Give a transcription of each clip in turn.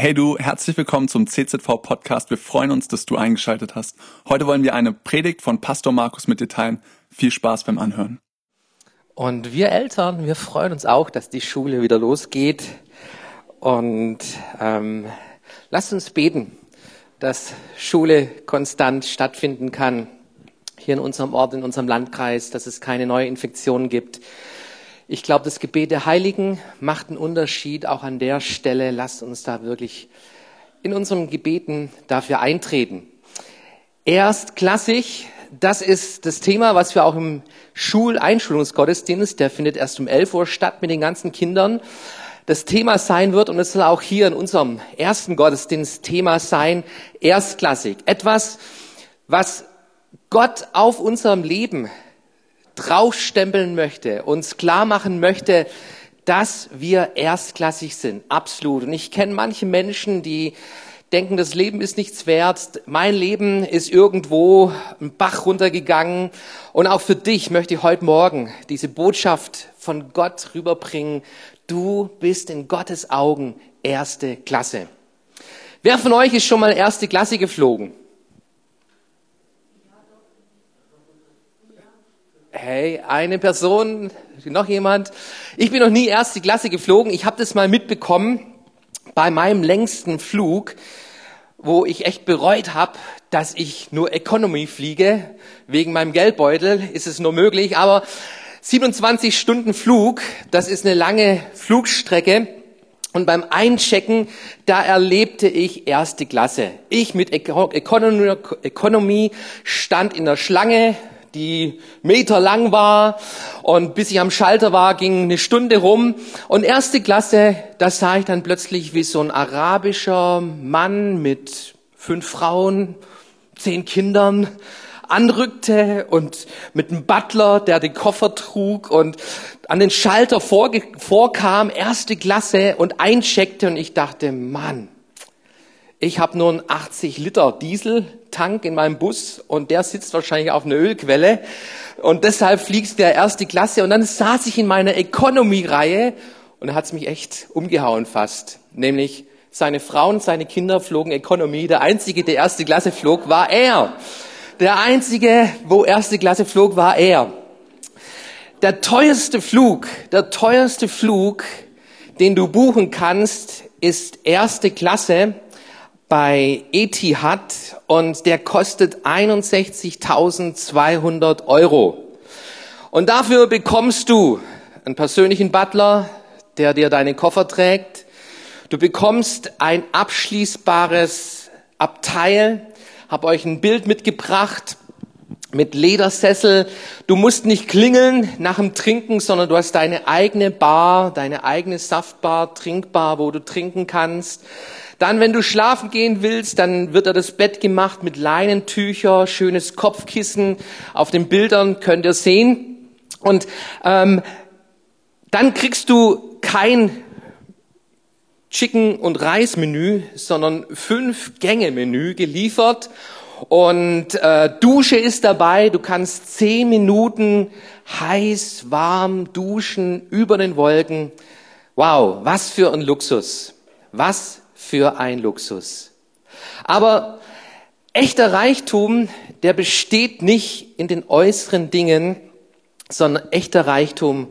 Hey du, herzlich willkommen zum CZV Podcast. Wir freuen uns, dass du eingeschaltet hast. Heute wollen wir eine Predigt von Pastor Markus mit dir teilen. Viel Spaß beim Anhören. Und wir Eltern, wir freuen uns auch, dass die Schule wieder losgeht. Und ähm, lasst uns beten, dass Schule konstant stattfinden kann. Hier in unserem Ort, in unserem Landkreis, dass es keine neue Infektionen gibt ich glaube, das Gebet der Heiligen macht einen Unterschied auch an der Stelle. Lasst uns da wirklich in unseren Gebeten dafür eintreten. Erstklassig, das ist das Thema, was wir auch im Schuleinschulungsgottesdienst, der findet erst um 11 Uhr statt mit den ganzen Kindern, das Thema sein wird und es soll auch hier in unserem ersten Gottesdienst Thema sein, erstklassig. Etwas, was Gott auf unserem Leben draufstempeln möchte, uns klar machen möchte, dass wir erstklassig sind. Absolut. Und ich kenne manche Menschen, die denken, das Leben ist nichts wert. Mein Leben ist irgendwo ein Bach runtergegangen. Und auch für dich möchte ich heute Morgen diese Botschaft von Gott rüberbringen. Du bist in Gottes Augen erste Klasse. Wer von euch ist schon mal erste Klasse geflogen? Hey, eine Person, noch jemand. Ich bin noch nie erste Klasse geflogen. Ich habe das mal mitbekommen bei meinem längsten Flug, wo ich echt bereut habe, dass ich nur Economy fliege. Wegen meinem Geldbeutel ist es nur möglich. Aber 27 Stunden Flug, das ist eine lange Flugstrecke. Und beim Einchecken, da erlebte ich erste Klasse. Ich mit Economy stand in der Schlange, die Meter lang war und bis ich am Schalter war, ging eine Stunde rum. Und erste Klasse, da sah ich dann plötzlich, wie so ein arabischer Mann mit fünf Frauen, zehn Kindern anrückte und mit einem Butler, der den Koffer trug und an den Schalter vorkam, erste Klasse und eincheckte. Und ich dachte, Mann, ich habe nur einen 80 Liter Dieseltank in meinem Bus und der sitzt wahrscheinlich auf einer Ölquelle und deshalb fliegt der erste Klasse und dann saß ich in meiner Economy-Reihe und da hat's mich echt umgehauen fast, nämlich seine Frauen, seine Kinder flogen Economy. Der einzige, der erste Klasse flog, war er. Der einzige, wo erste Klasse flog, war er. Der teuerste Flug, der teuerste Flug, den du buchen kannst, ist erste Klasse bei Etihad und der kostet 61.200 Euro. Und dafür bekommst du einen persönlichen Butler, der dir deinen Koffer trägt. Du bekommst ein abschließbares Abteil. Hab euch ein Bild mitgebracht mit Ledersessel. Du musst nicht klingeln nach dem Trinken, sondern du hast deine eigene Bar, deine eigene Saftbar, Trinkbar, wo du trinken kannst. Dann, wenn du schlafen gehen willst, dann wird da das Bett gemacht mit Leinentücher, schönes Kopfkissen. Auf den Bildern könnt ihr sehen. Und ähm, dann kriegst du kein Chicken- und Reismenü, sondern fünf Gänge-Menü geliefert. Und äh, Dusche ist dabei. Du kannst zehn Minuten heiß, warm duschen über den Wolken. Wow, was für ein Luxus. Was für ein Luxus. Aber echter Reichtum, der besteht nicht in den äußeren Dingen, sondern echter Reichtum,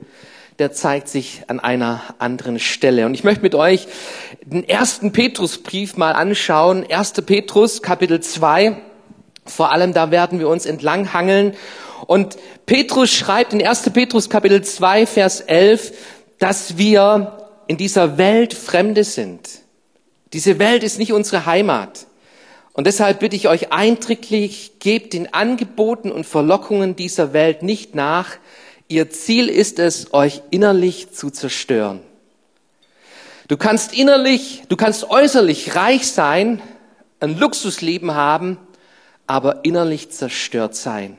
der zeigt sich an einer anderen Stelle. Und ich möchte mit euch den ersten Petrusbrief mal anschauen. 1. Petrus, Kapitel 2. Vor allem da werden wir uns entlanghangeln. Und Petrus schreibt in 1. Petrus, Kapitel 2, Vers 11, dass wir in dieser Welt Fremde sind diese Welt ist nicht unsere Heimat. Und deshalb bitte ich euch eindrücklich, gebt den Angeboten und Verlockungen dieser Welt nicht nach. Ihr Ziel ist es, euch innerlich zu zerstören. Du kannst innerlich, du kannst äußerlich reich sein, ein Luxusleben haben, aber innerlich zerstört sein.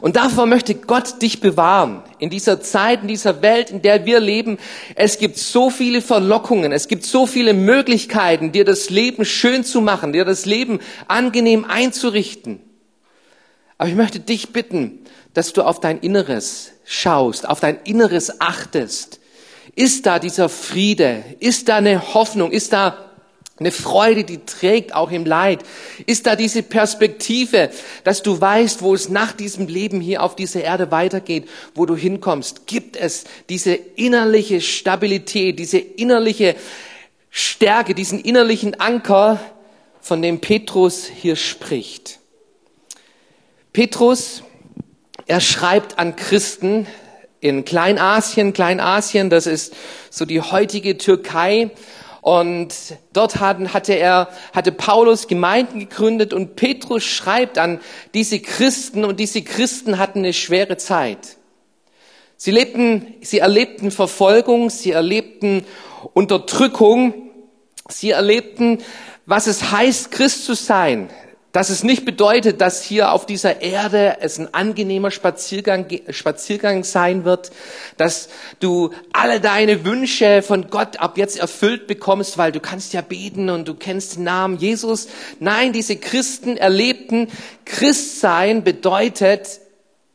Und davor möchte Gott dich bewahren. In dieser Zeit, in dieser Welt, in der wir leben, es gibt so viele Verlockungen, es gibt so viele Möglichkeiten, dir das Leben schön zu machen, dir das Leben angenehm einzurichten. Aber ich möchte dich bitten, dass du auf dein Inneres schaust, auf dein Inneres achtest. Ist da dieser Friede? Ist da eine Hoffnung? Ist da Eine Freude, die trägt auch im Leid. Ist da diese Perspektive, dass du weißt, wo es nach diesem Leben hier auf dieser Erde weitergeht, wo du hinkommst? Gibt es diese innerliche Stabilität, diese innerliche Stärke, diesen innerlichen Anker, von dem Petrus hier spricht? Petrus, er schreibt an Christen in Kleinasien. Kleinasien, das ist so die heutige Türkei. Und dort hatte er, hatte Paulus Gemeinden gegründet und Petrus schreibt an diese Christen und diese Christen hatten eine schwere Zeit. Sie lebten, sie erlebten Verfolgung, sie erlebten Unterdrückung, sie erlebten, was es heißt, Christ zu sein dass es nicht bedeutet, dass hier auf dieser Erde es ein angenehmer Spaziergang, Spaziergang sein wird, dass du alle deine Wünsche von Gott ab jetzt erfüllt bekommst, weil du kannst ja beten und du kennst den Namen Jesus. Nein, diese Christen erlebten, Christsein bedeutet,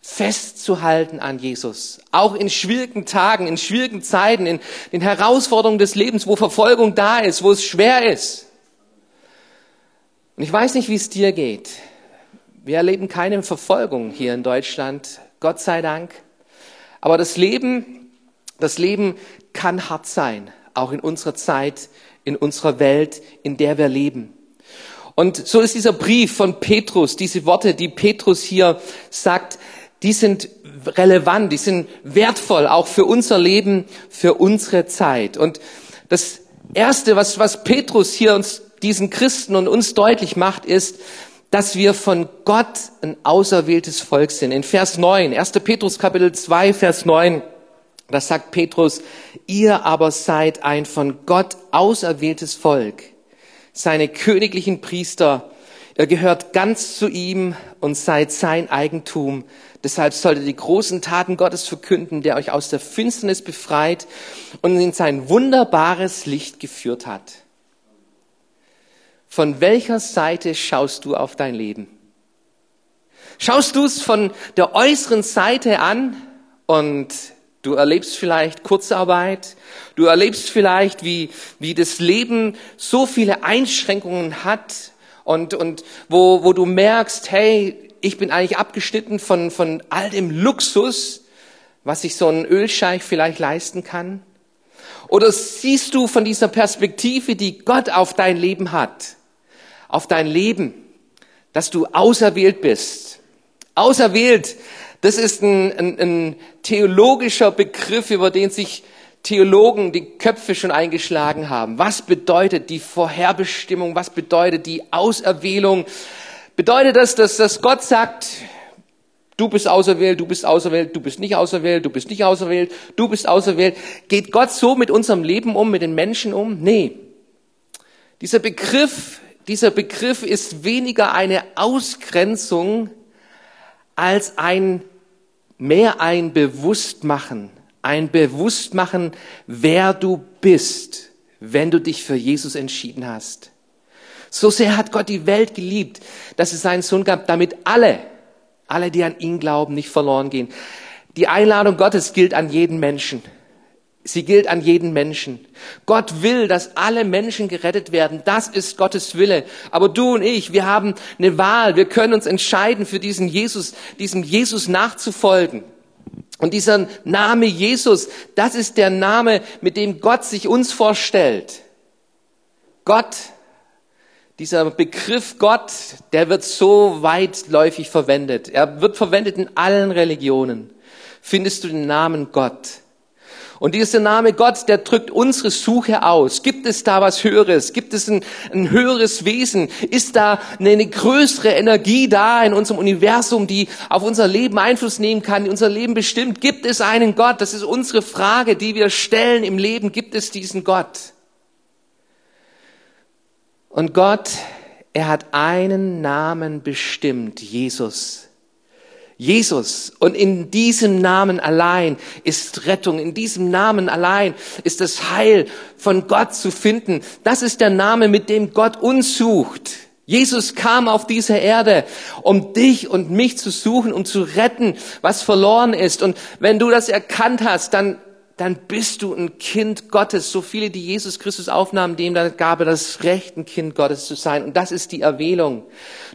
festzuhalten an Jesus. Auch in schwierigen Tagen, in schwierigen Zeiten, in den Herausforderungen des Lebens, wo Verfolgung da ist, wo es schwer ist. Und ich weiß nicht, wie es dir geht. Wir erleben keine Verfolgung hier in Deutschland, Gott sei Dank. Aber das Leben, das Leben kann hart sein, auch in unserer Zeit, in unserer Welt, in der wir leben. Und so ist dieser Brief von Petrus, diese Worte, die Petrus hier sagt, die sind relevant, die sind wertvoll, auch für unser Leben, für unsere Zeit. Und das Erste, was, was Petrus hier uns diesen Christen und uns deutlich macht, ist, dass wir von Gott ein auserwähltes Volk sind. In Vers 9, 1. Petrus Kapitel 2, Vers 9, da sagt Petrus, ihr aber seid ein von Gott auserwähltes Volk, seine königlichen Priester, ihr gehört ganz zu ihm und seid sein Eigentum. Deshalb solltet ihr die großen Taten Gottes verkünden, der euch aus der Finsternis befreit und in sein wunderbares Licht geführt hat. Von welcher Seite schaust du auf dein Leben? Schaust du es von der äußeren Seite an und du erlebst vielleicht Kurzarbeit, du erlebst vielleicht, wie, wie das Leben so viele Einschränkungen hat und, und wo, wo du merkst, hey, ich bin eigentlich abgeschnitten von, von all dem Luxus, was sich so ein Ölscheich vielleicht leisten kann? Oder siehst du von dieser Perspektive, die Gott auf dein Leben hat? Auf dein Leben, dass du auserwählt bist. Auserwählt, das ist ein, ein, ein theologischer Begriff, über den sich Theologen die Köpfe schon eingeschlagen haben. Was bedeutet die Vorherbestimmung? Was bedeutet die Auserwählung? Bedeutet das, dass, dass Gott sagt, du bist auserwählt, du bist auserwählt, du bist nicht auserwählt, du bist nicht auserwählt, du bist auserwählt. Geht Gott so mit unserem Leben um, mit den Menschen um? Nee. Dieser Begriff dieser Begriff ist weniger eine Ausgrenzung als ein, mehr ein Bewusstmachen. Ein Bewusstmachen, wer du bist, wenn du dich für Jesus entschieden hast. So sehr hat Gott die Welt geliebt, dass es seinen Sohn gab, damit alle, alle, die an ihn glauben, nicht verloren gehen. Die Einladung Gottes gilt an jeden Menschen. Sie gilt an jeden Menschen. Gott will, dass alle Menschen gerettet werden. Das ist Gottes Wille. Aber du und ich, wir haben eine Wahl. Wir können uns entscheiden, für diesen Jesus, diesem Jesus nachzufolgen. Und dieser Name Jesus, das ist der Name, mit dem Gott sich uns vorstellt. Gott, dieser Begriff Gott, der wird so weitläufig verwendet. Er wird verwendet in allen Religionen. Findest du den Namen Gott? Und dieser Name Gott, der drückt unsere Suche aus. Gibt es da was Höheres? Gibt es ein, ein höheres Wesen? Ist da eine, eine, größere Energie da in unserem Universum, die auf unser Leben Einfluss nehmen kann, die unser Leben bestimmt? Gibt es einen Gott? Das ist unsere Frage, die wir stellen im Leben. Gibt es diesen Gott? Und Gott, er hat einen Namen bestimmt, Jesus. Jesus. Und in diesem Namen allein ist Rettung. In diesem Namen allein ist das Heil von Gott zu finden. Das ist der Name, mit dem Gott uns sucht. Jesus kam auf diese Erde, um dich und mich zu suchen, um zu retten, was verloren ist. Und wenn du das erkannt hast, dann dann bist du ein Kind Gottes. So viele, die Jesus Christus aufnahmen, dem gab er das Recht, ein Kind Gottes zu sein. Und das ist die Erwählung.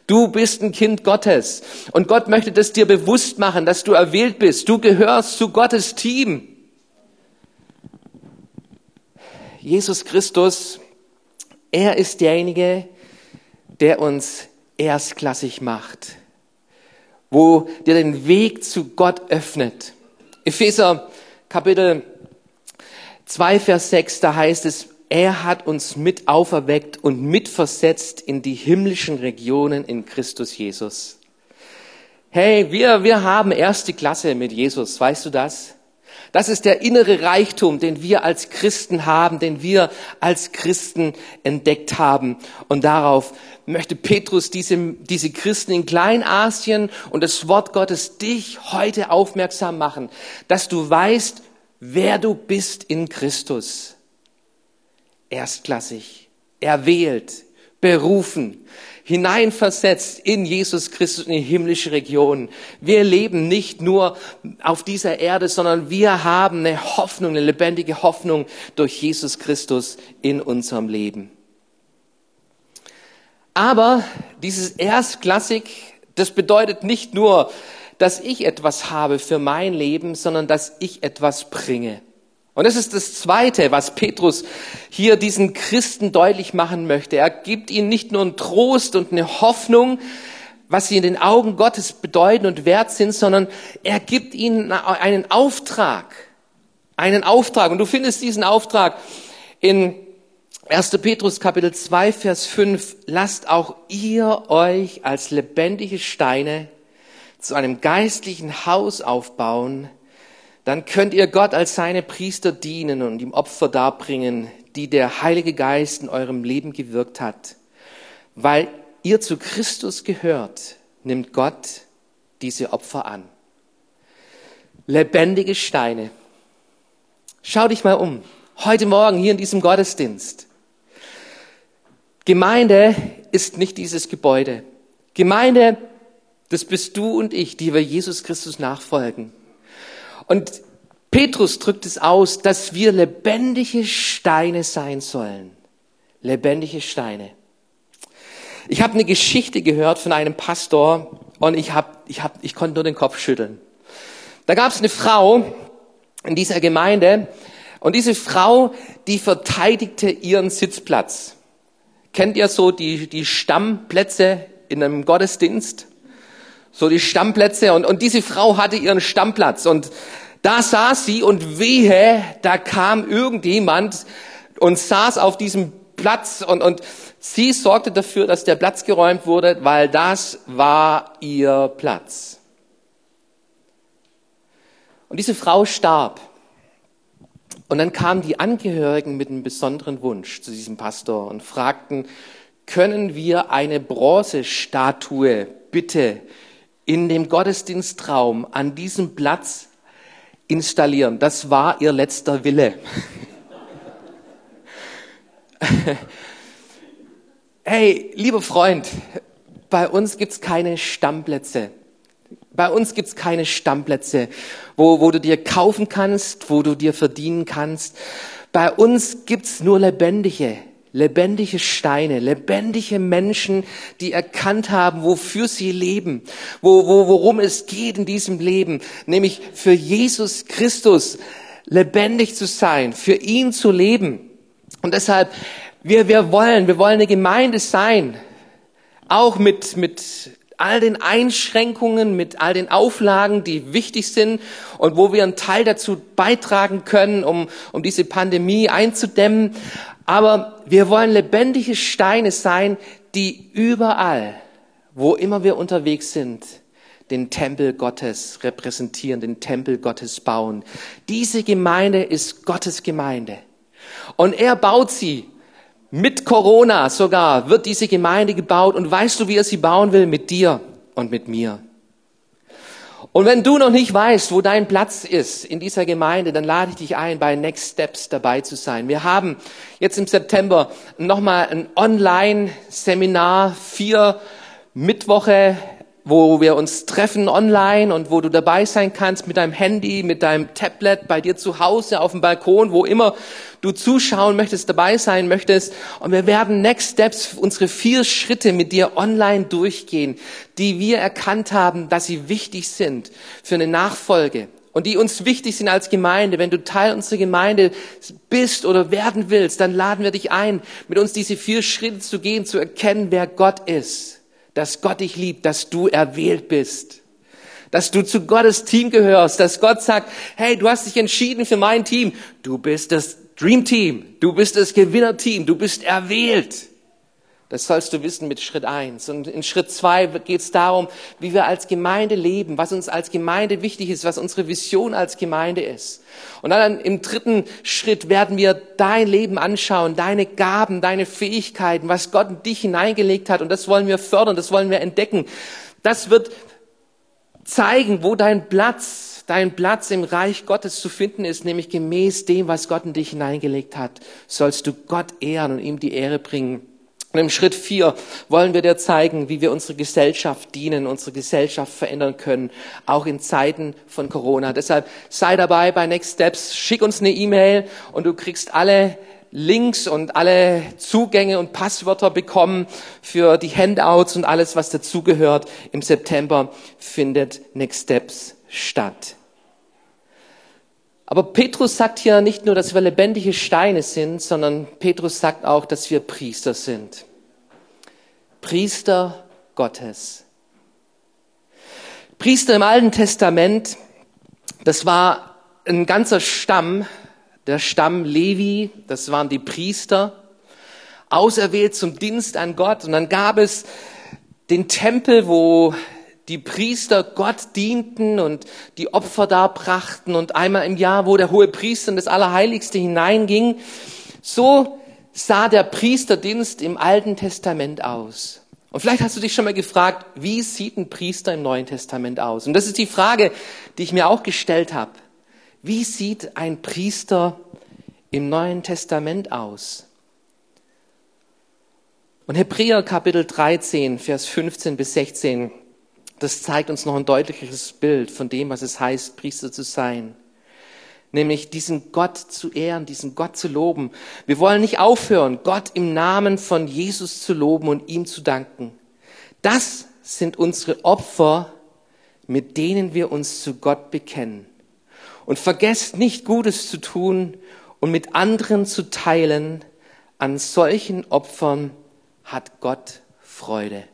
Du bist ein Kind Gottes. Und Gott möchte das dir bewusst machen, dass du erwählt bist. Du gehörst zu Gottes Team. Jesus Christus, er ist derjenige, der uns erstklassig macht, wo dir den Weg zu Gott öffnet. Epheser Kapitel 2, Vers 6, da heißt es, er hat uns mit auferweckt und mitversetzt in die himmlischen Regionen in Christus Jesus. Hey, wir, wir haben erste Klasse mit Jesus, weißt du das? Das ist der innere Reichtum, den wir als Christen haben, den wir als Christen entdeckt haben. Und darauf möchte Petrus diese, diese Christen in Kleinasien und das Wort Gottes dich heute aufmerksam machen, dass du weißt, wer du bist in Christus. Erstklassig, erwählt, berufen, hineinversetzt in Jesus Christus in die himmlische Region. Wir leben nicht nur auf dieser Erde, sondern wir haben eine Hoffnung, eine lebendige Hoffnung durch Jesus Christus in unserem Leben. Aber dieses Erstklassig, das bedeutet nicht nur, dass ich etwas habe für mein Leben, sondern dass ich etwas bringe. Und das ist das Zweite, was Petrus hier diesen Christen deutlich machen möchte. Er gibt ihnen nicht nur einen Trost und eine Hoffnung, was sie in den Augen Gottes bedeuten und wert sind, sondern er gibt ihnen einen Auftrag. Einen Auftrag. Und du findest diesen Auftrag in 1. Petrus Kapitel 2, Vers 5. Lasst auch ihr euch als lebendige Steine zu einem geistlichen Haus aufbauen, dann könnt ihr Gott als seine Priester dienen und ihm Opfer darbringen, die der Heilige Geist in eurem Leben gewirkt hat. Weil ihr zu Christus gehört, nimmt Gott diese Opfer an. Lebendige Steine. Schau dich mal um. Heute Morgen hier in diesem Gottesdienst. Gemeinde ist nicht dieses Gebäude. Gemeinde das bist du und ich, die wir Jesus Christus nachfolgen. Und Petrus drückt es aus, dass wir lebendige Steine sein sollen. Lebendige Steine. Ich habe eine Geschichte gehört von einem Pastor und ich, hab, ich, hab, ich konnte nur den Kopf schütteln. Da gab es eine Frau in dieser Gemeinde und diese Frau, die verteidigte ihren Sitzplatz. Kennt ihr so die, die Stammplätze in einem Gottesdienst? So die Stammplätze und, und diese Frau hatte ihren Stammplatz und da saß sie und wehe, da kam irgendjemand und saß auf diesem Platz und, und sie sorgte dafür, dass der Platz geräumt wurde, weil das war ihr Platz. Und diese Frau starb. Und dann kamen die Angehörigen mit einem besonderen Wunsch zu diesem Pastor und fragten, können wir eine Bronzestatue bitte in dem Gottesdienstraum an diesem Platz installieren. Das war ihr letzter Wille. hey, lieber Freund, bei uns gibt's keine Stammplätze. Bei uns gibt's keine Stammplätze, wo, wo du dir kaufen kannst, wo du dir verdienen kannst. Bei uns gibt's nur lebendige, lebendige Steine, lebendige Menschen, die erkannt haben, wofür sie leben, wo, wo, worum es geht in diesem Leben, nämlich für Jesus Christus lebendig zu sein, für ihn zu leben. Und deshalb, wir, wir wollen, wir wollen eine Gemeinde sein, auch mit, mit all den Einschränkungen, mit all den Auflagen, die wichtig sind und wo wir einen Teil dazu beitragen können, um, um diese Pandemie einzudämmen. Aber wir wollen lebendige Steine sein, die überall, wo immer wir unterwegs sind, den Tempel Gottes repräsentieren, den Tempel Gottes bauen. Diese Gemeinde ist Gottes Gemeinde. Und er baut sie. Mit Corona sogar wird diese Gemeinde gebaut. Und weißt du, wie er sie bauen will? Mit dir und mit mir. Und wenn du noch nicht weißt, wo dein Platz ist in dieser Gemeinde, dann lade ich dich ein, bei Next Steps dabei zu sein. Wir haben jetzt im September nochmal ein Online-Seminar, vier Mittwoche wo wir uns treffen online und wo du dabei sein kannst mit deinem Handy, mit deinem Tablet, bei dir zu Hause, auf dem Balkon, wo immer du zuschauen möchtest, dabei sein möchtest. Und wir werden Next Steps, unsere vier Schritte mit dir online durchgehen, die wir erkannt haben, dass sie wichtig sind für eine Nachfolge und die uns wichtig sind als Gemeinde. Wenn du Teil unserer Gemeinde bist oder werden willst, dann laden wir dich ein, mit uns diese vier Schritte zu gehen, zu erkennen, wer Gott ist dass Gott dich liebt, dass du erwählt bist, dass du zu Gottes Team gehörst, dass Gott sagt, hey, du hast dich entschieden für mein Team, du bist das Dream Team, du bist das Gewinnerteam, du bist erwählt. Das sollst du wissen mit Schritt eins. Und in Schritt zwei geht es darum, wie wir als Gemeinde leben, was uns als Gemeinde wichtig ist, was unsere Vision als Gemeinde ist. Und dann im dritten Schritt werden wir dein Leben anschauen, deine Gaben, deine Fähigkeiten, was Gott in dich hineingelegt hat. Und das wollen wir fördern, das wollen wir entdecken. Das wird zeigen, wo dein Platz, dein Platz im Reich Gottes zu finden ist, nämlich gemäß dem, was Gott in dich hineingelegt hat, sollst du Gott ehren und ihm die Ehre bringen. Und im Schritt vier wollen wir dir zeigen, wie wir unsere Gesellschaft dienen, unsere Gesellschaft verändern können, auch in Zeiten von Corona. Deshalb sei dabei bei Next Steps, schick uns eine E-Mail und du kriegst alle Links und alle Zugänge und Passwörter bekommen für die Handouts und alles, was dazugehört. Im September findet Next Steps statt. Aber Petrus sagt hier nicht nur, dass wir lebendige Steine sind, sondern Petrus sagt auch, dass wir Priester sind. Priester Gottes. Priester im Alten Testament, das war ein ganzer Stamm, der Stamm Levi, das waren die Priester, auserwählt zum Dienst an Gott. Und dann gab es den Tempel, wo die Priester Gott dienten und die Opfer darbrachten und einmal im Jahr, wo der hohe Priester in das Allerheiligste hineinging. So sah der Priesterdienst im Alten Testament aus. Und vielleicht hast du dich schon mal gefragt, wie sieht ein Priester im Neuen Testament aus? Und das ist die Frage, die ich mir auch gestellt habe. Wie sieht ein Priester im Neuen Testament aus? Und Hebräer Kapitel 13, Vers 15 bis 16 das zeigt uns noch ein deutlicheres Bild von dem, was es heißt, Priester zu sein. Nämlich diesen Gott zu ehren, diesen Gott zu loben. Wir wollen nicht aufhören, Gott im Namen von Jesus zu loben und ihm zu danken. Das sind unsere Opfer, mit denen wir uns zu Gott bekennen. Und vergesst nicht Gutes zu tun und mit anderen zu teilen. An solchen Opfern hat Gott Freude.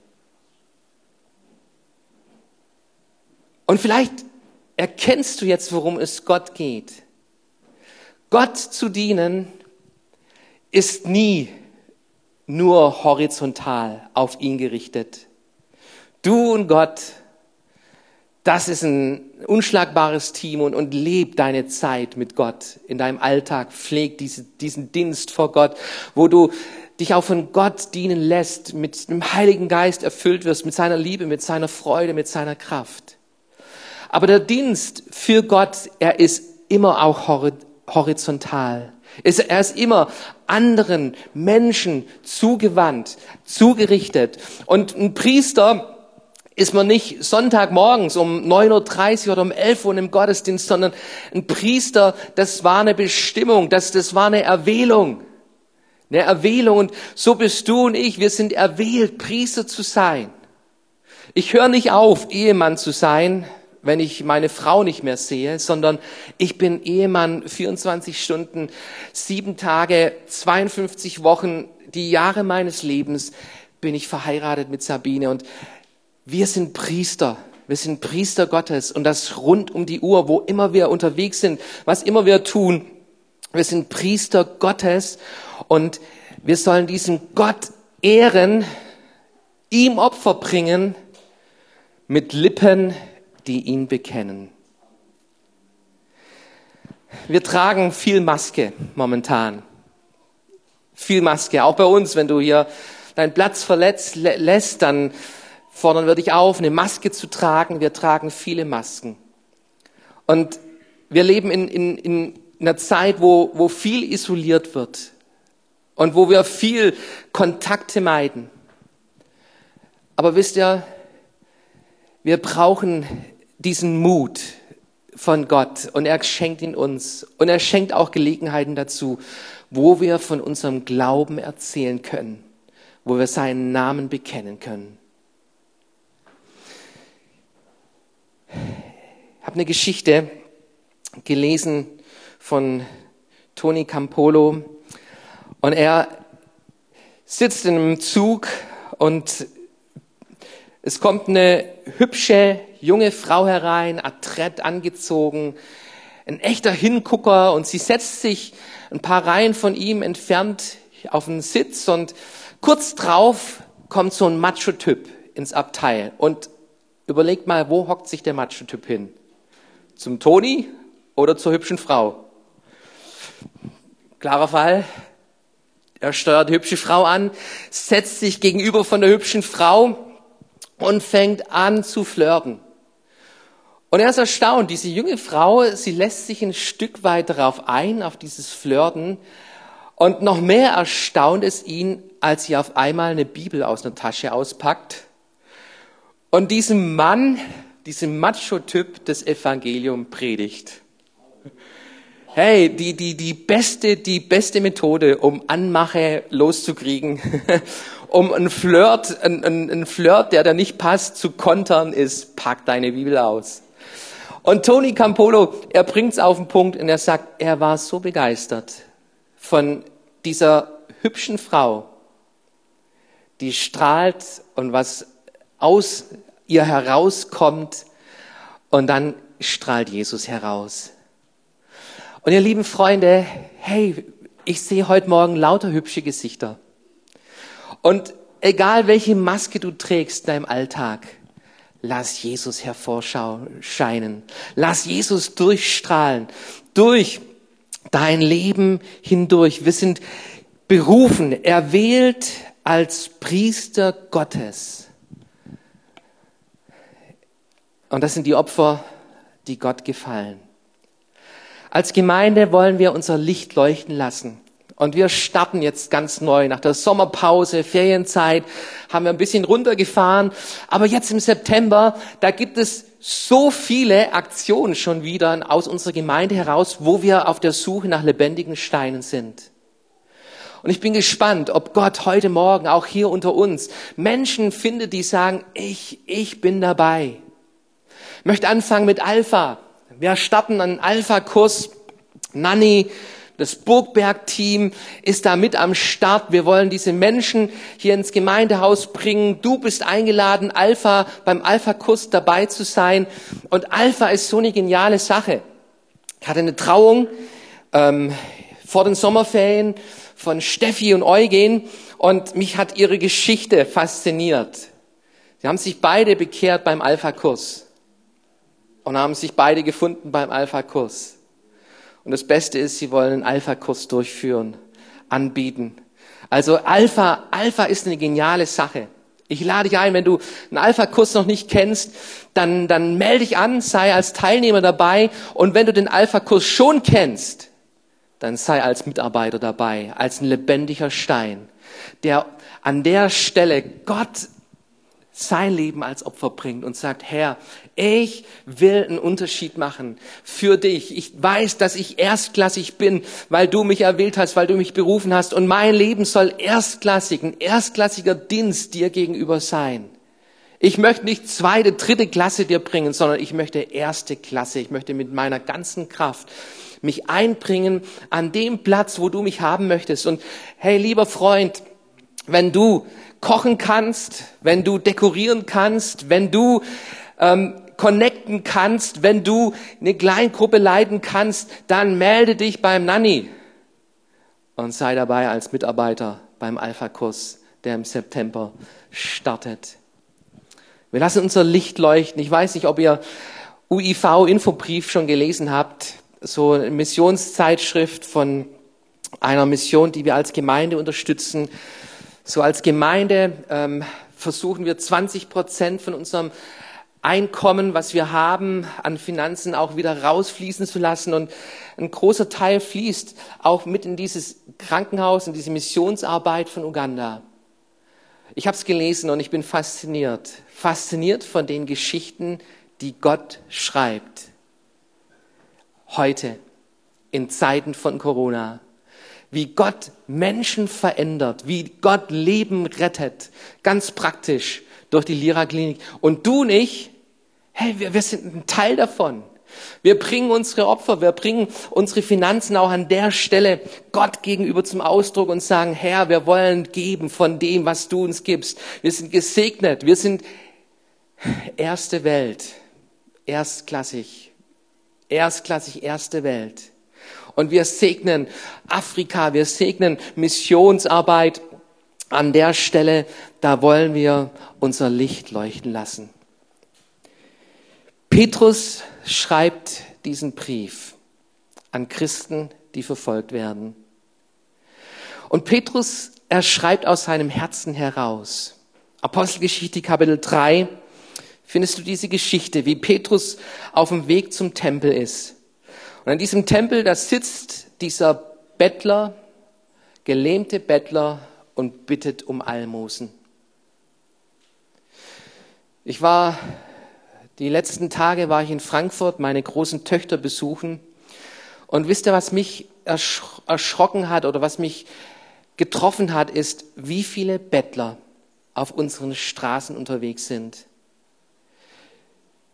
Und vielleicht erkennst du jetzt, worum es Gott geht. Gott zu dienen ist nie nur horizontal auf ihn gerichtet. Du und Gott, das ist ein unschlagbares Team und, und leb deine Zeit mit Gott in deinem Alltag. Pfleg diese, diesen Dienst vor Gott, wo du dich auch von Gott dienen lässt, mit dem Heiligen Geist erfüllt wirst, mit seiner Liebe, mit seiner Freude, mit seiner Kraft. Aber der Dienst für Gott, er ist immer auch horizontal. Er ist immer anderen Menschen zugewandt, zugerichtet. Und ein Priester ist man nicht Sonntagmorgens um 9.30 Uhr oder um 11 Uhr im Gottesdienst, sondern ein Priester, das war eine Bestimmung, das, das war eine Erwählung. Eine Erwählung. Und so bist du und ich, wir sind erwählt, Priester zu sein. Ich höre nicht auf, Ehemann zu sein, wenn ich meine Frau nicht mehr sehe, sondern ich bin Ehemann 24 Stunden, sieben Tage, 52 Wochen, die Jahre meines Lebens bin ich verheiratet mit Sabine und wir sind Priester. Wir sind Priester Gottes und das rund um die Uhr, wo immer wir unterwegs sind, was immer wir tun. Wir sind Priester Gottes und wir sollen diesen Gott ehren, ihm Opfer bringen mit Lippen, die ihn bekennen. Wir tragen viel Maske momentan. Viel Maske. Auch bei uns, wenn du hier deinen Platz verletzt lässt, dann fordern wir dich auf, eine Maske zu tragen. Wir tragen viele Masken. Und wir leben in, in, in einer Zeit, wo, wo viel isoliert wird und wo wir viel Kontakte meiden. Aber wisst ihr, Wir brauchen diesen Mut von Gott und er schenkt ihn uns und er schenkt auch Gelegenheiten dazu, wo wir von unserem Glauben erzählen können, wo wir seinen Namen bekennen können. Ich habe eine Geschichte gelesen von Tony Campolo und er sitzt in einem Zug und es kommt eine hübsche junge Frau herein, adrett angezogen, ein echter Hingucker und sie setzt sich ein paar Reihen von ihm entfernt auf einen Sitz und kurz drauf kommt so ein Macho-Typ ins Abteil und überlegt mal, wo hockt sich der Macho-Typ hin? Zum Toni oder zur hübschen Frau? Klarer Fall. Er steuert die hübsche Frau an, setzt sich gegenüber von der hübschen Frau und fängt an zu flirten. Und er ist erstaunt, diese junge Frau, sie lässt sich ein Stück weit darauf ein, auf dieses Flirten. Und noch mehr erstaunt es ihn, als sie auf einmal eine Bibel aus einer Tasche auspackt und diesem Mann, diesem Macho-Typ das Evangelium predigt. Hey, die, die, die beste, die beste Methode, um Anmache loszukriegen, um ein Flirt, ein, ein, ein Flirt, der da nicht passt, zu kontern, ist, pack deine Bibel aus. Und Tony Campolo, er bringt's auf den Punkt und er sagt, er war so begeistert von dieser hübschen Frau, die strahlt und was aus ihr herauskommt und dann strahlt Jesus heraus. Und ihr lieben Freunde, hey, ich sehe heute Morgen lauter hübsche Gesichter. Und egal welche Maske du trägst in deinem Alltag, Lass Jesus hervorscheinen. Lass Jesus durchstrahlen. Durch dein Leben hindurch. Wir sind berufen, erwählt als Priester Gottes. Und das sind die Opfer, die Gott gefallen. Als Gemeinde wollen wir unser Licht leuchten lassen. Und wir starten jetzt ganz neu. Nach der Sommerpause, Ferienzeit, haben wir ein bisschen runtergefahren. Aber jetzt im September, da gibt es so viele Aktionen schon wieder aus unserer Gemeinde heraus, wo wir auf der Suche nach lebendigen Steinen sind. Und ich bin gespannt, ob Gott heute Morgen auch hier unter uns Menschen findet, die sagen, ich, ich bin dabei. Ich möchte anfangen mit Alpha. Wir starten einen Alpha-Kurs. Nanny das Burgberg-Team ist da mit am Start. Wir wollen diese Menschen hier ins Gemeindehaus bringen. Du bist eingeladen, Alpha beim Alpha-Kurs dabei zu sein. Und Alpha ist so eine geniale Sache. Ich hatte eine Trauung ähm, vor den Sommerferien von Steffi und Eugen und mich hat ihre Geschichte fasziniert. Sie haben sich beide bekehrt beim Alpha-Kurs und haben sich beide gefunden beim Alpha-Kurs. Und das Beste ist, sie wollen einen Alpha-Kurs durchführen, anbieten. Also Alpha, Alpha ist eine geniale Sache. Ich lade dich ein, wenn du einen Alpha-Kurs noch nicht kennst, dann, dann melde dich an, sei als Teilnehmer dabei. Und wenn du den Alpha-Kurs schon kennst, dann sei als Mitarbeiter dabei, als ein lebendiger Stein, der an der Stelle Gott sein Leben als Opfer bringt und sagt, Herr, ich will einen Unterschied machen für dich. Ich weiß, dass ich erstklassig bin, weil du mich erwählt hast, weil du mich berufen hast und mein Leben soll erstklassig, ein erstklassiger Dienst dir gegenüber sein. Ich möchte nicht zweite, dritte Klasse dir bringen, sondern ich möchte erste Klasse. Ich möchte mit meiner ganzen Kraft mich einbringen an dem Platz, wo du mich haben möchtest. Und hey, lieber Freund, wenn du kochen kannst, wenn du dekorieren kannst, wenn du ähm, connecten kannst, wenn du eine Kleingruppe leiten kannst, dann melde dich beim Nanny und sei dabei als Mitarbeiter beim Alpha-Kurs, der im September startet. Wir lassen unser Licht leuchten. Ich weiß nicht, ob ihr UIV-Infobrief schon gelesen habt, so eine Missionszeitschrift von einer Mission, die wir als Gemeinde unterstützen. So als Gemeinde ähm, versuchen wir 20 Prozent von unserem Einkommen, was wir haben an Finanzen auch wieder rausfließen zu lassen. Und ein großer Teil fließt auch mit in dieses Krankenhaus, in diese Missionsarbeit von Uganda. Ich habe es gelesen und ich bin fasziniert. Fasziniert von den Geschichten, die Gott schreibt. Heute, in Zeiten von Corona. Wie Gott Menschen verändert, wie Gott Leben rettet. Ganz praktisch durch die Lira-Klinik. Und du nicht, hey, wir, wir sind ein Teil davon. Wir bringen unsere Opfer, wir bringen unsere Finanzen auch an der Stelle Gott gegenüber zum Ausdruck und sagen, Herr, wir wollen geben von dem, was du uns gibst. Wir sind gesegnet, wir sind erste Welt, erstklassig, erstklassig erste Welt. Und wir segnen Afrika, wir segnen Missionsarbeit. An der Stelle, da wollen wir unser Licht leuchten lassen. Petrus schreibt diesen Brief an Christen, die verfolgt werden. Und Petrus, er schreibt aus seinem Herzen heraus. Apostelgeschichte Kapitel 3 findest du diese Geschichte, wie Petrus auf dem Weg zum Tempel ist. Und an diesem Tempel, da sitzt dieser Bettler, gelähmte Bettler und bittet um Almosen. Ich war die letzten Tage war ich in Frankfurt, meine großen Töchter besuchen. Und wisst ihr, was mich ersch erschrocken hat oder was mich getroffen hat, ist, wie viele Bettler auf unseren Straßen unterwegs sind.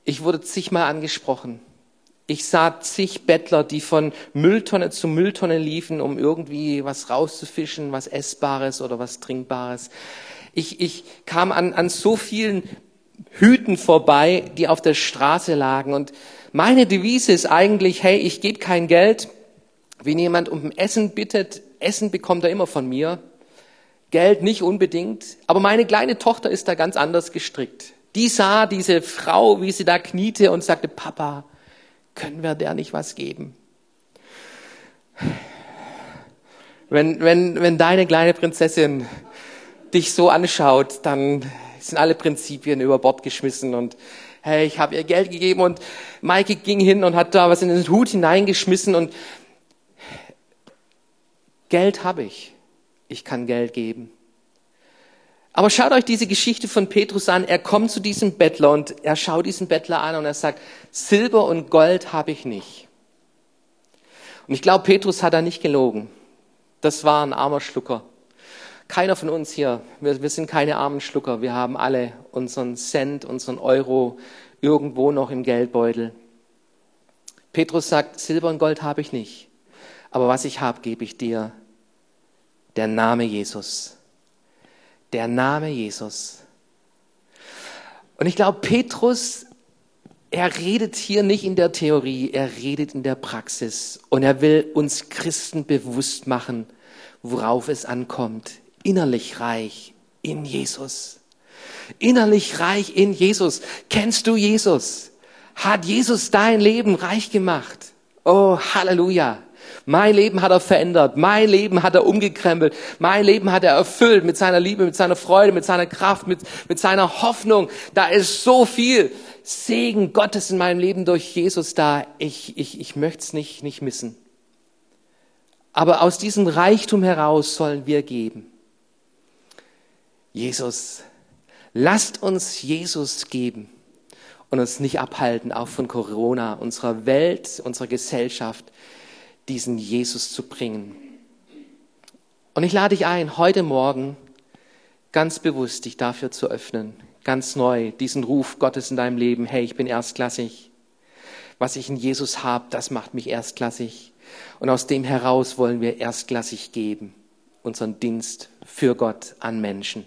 Ich wurde zigmal angesprochen. Ich sah zig Bettler, die von Mülltonne zu Mülltonne liefen, um irgendwie was rauszufischen, was Essbares oder was Trinkbares. Ich, ich kam an, an so vielen Hüten vorbei, die auf der Straße lagen. Und meine Devise ist eigentlich, hey, ich gebe kein Geld. Wenn jemand um Essen bittet, Essen bekommt er immer von mir. Geld nicht unbedingt. Aber meine kleine Tochter ist da ganz anders gestrickt. Die sah diese Frau, wie sie da kniete und sagte, Papa, können wir der nicht was geben? Wenn, wenn, wenn deine kleine Prinzessin dich so anschaut, dann sind alle Prinzipien über Bord geschmissen und hey, ich habe ihr Geld gegeben und Maike ging hin und hat da was in den Hut hineingeschmissen und Geld habe ich. Ich kann Geld geben. Aber schaut euch diese Geschichte von Petrus an. Er kommt zu diesem Bettler und er schaut diesen Bettler an und er sagt, Silber und Gold habe ich nicht. Und ich glaube, Petrus hat da nicht gelogen. Das war ein armer Schlucker. Keiner von uns hier, wir, wir sind keine armen Schlucker, wir haben alle unseren Cent, unseren Euro irgendwo noch im Geldbeutel. Petrus sagt, Silber und Gold habe ich nicht, aber was ich habe, gebe ich dir. Der Name Jesus. Der Name Jesus. Und ich glaube, Petrus, er redet hier nicht in der Theorie, er redet in der Praxis. Und er will uns Christen bewusst machen, worauf es ankommt innerlich reich in Jesus. Innerlich reich in Jesus. Kennst du Jesus? Hat Jesus dein Leben reich gemacht? Oh, Halleluja. Mein Leben hat er verändert. Mein Leben hat er umgekrempelt. Mein Leben hat er erfüllt mit seiner Liebe, mit seiner Freude, mit seiner Kraft, mit, mit seiner Hoffnung. Da ist so viel Segen Gottes in meinem Leben durch Jesus da. Ich, ich, ich möchte es nicht, nicht missen. Aber aus diesem Reichtum heraus sollen wir geben. Jesus. Lasst uns Jesus geben und uns nicht abhalten, auch von Corona, unserer Welt, unserer Gesellschaft, diesen Jesus zu bringen. Und ich lade dich ein, heute Morgen ganz bewusst dich dafür zu öffnen, ganz neu, diesen Ruf Gottes in deinem Leben, hey, ich bin erstklassig. Was ich in Jesus habe, das macht mich erstklassig. Und aus dem heraus wollen wir erstklassig geben, unseren Dienst für Gott an Menschen.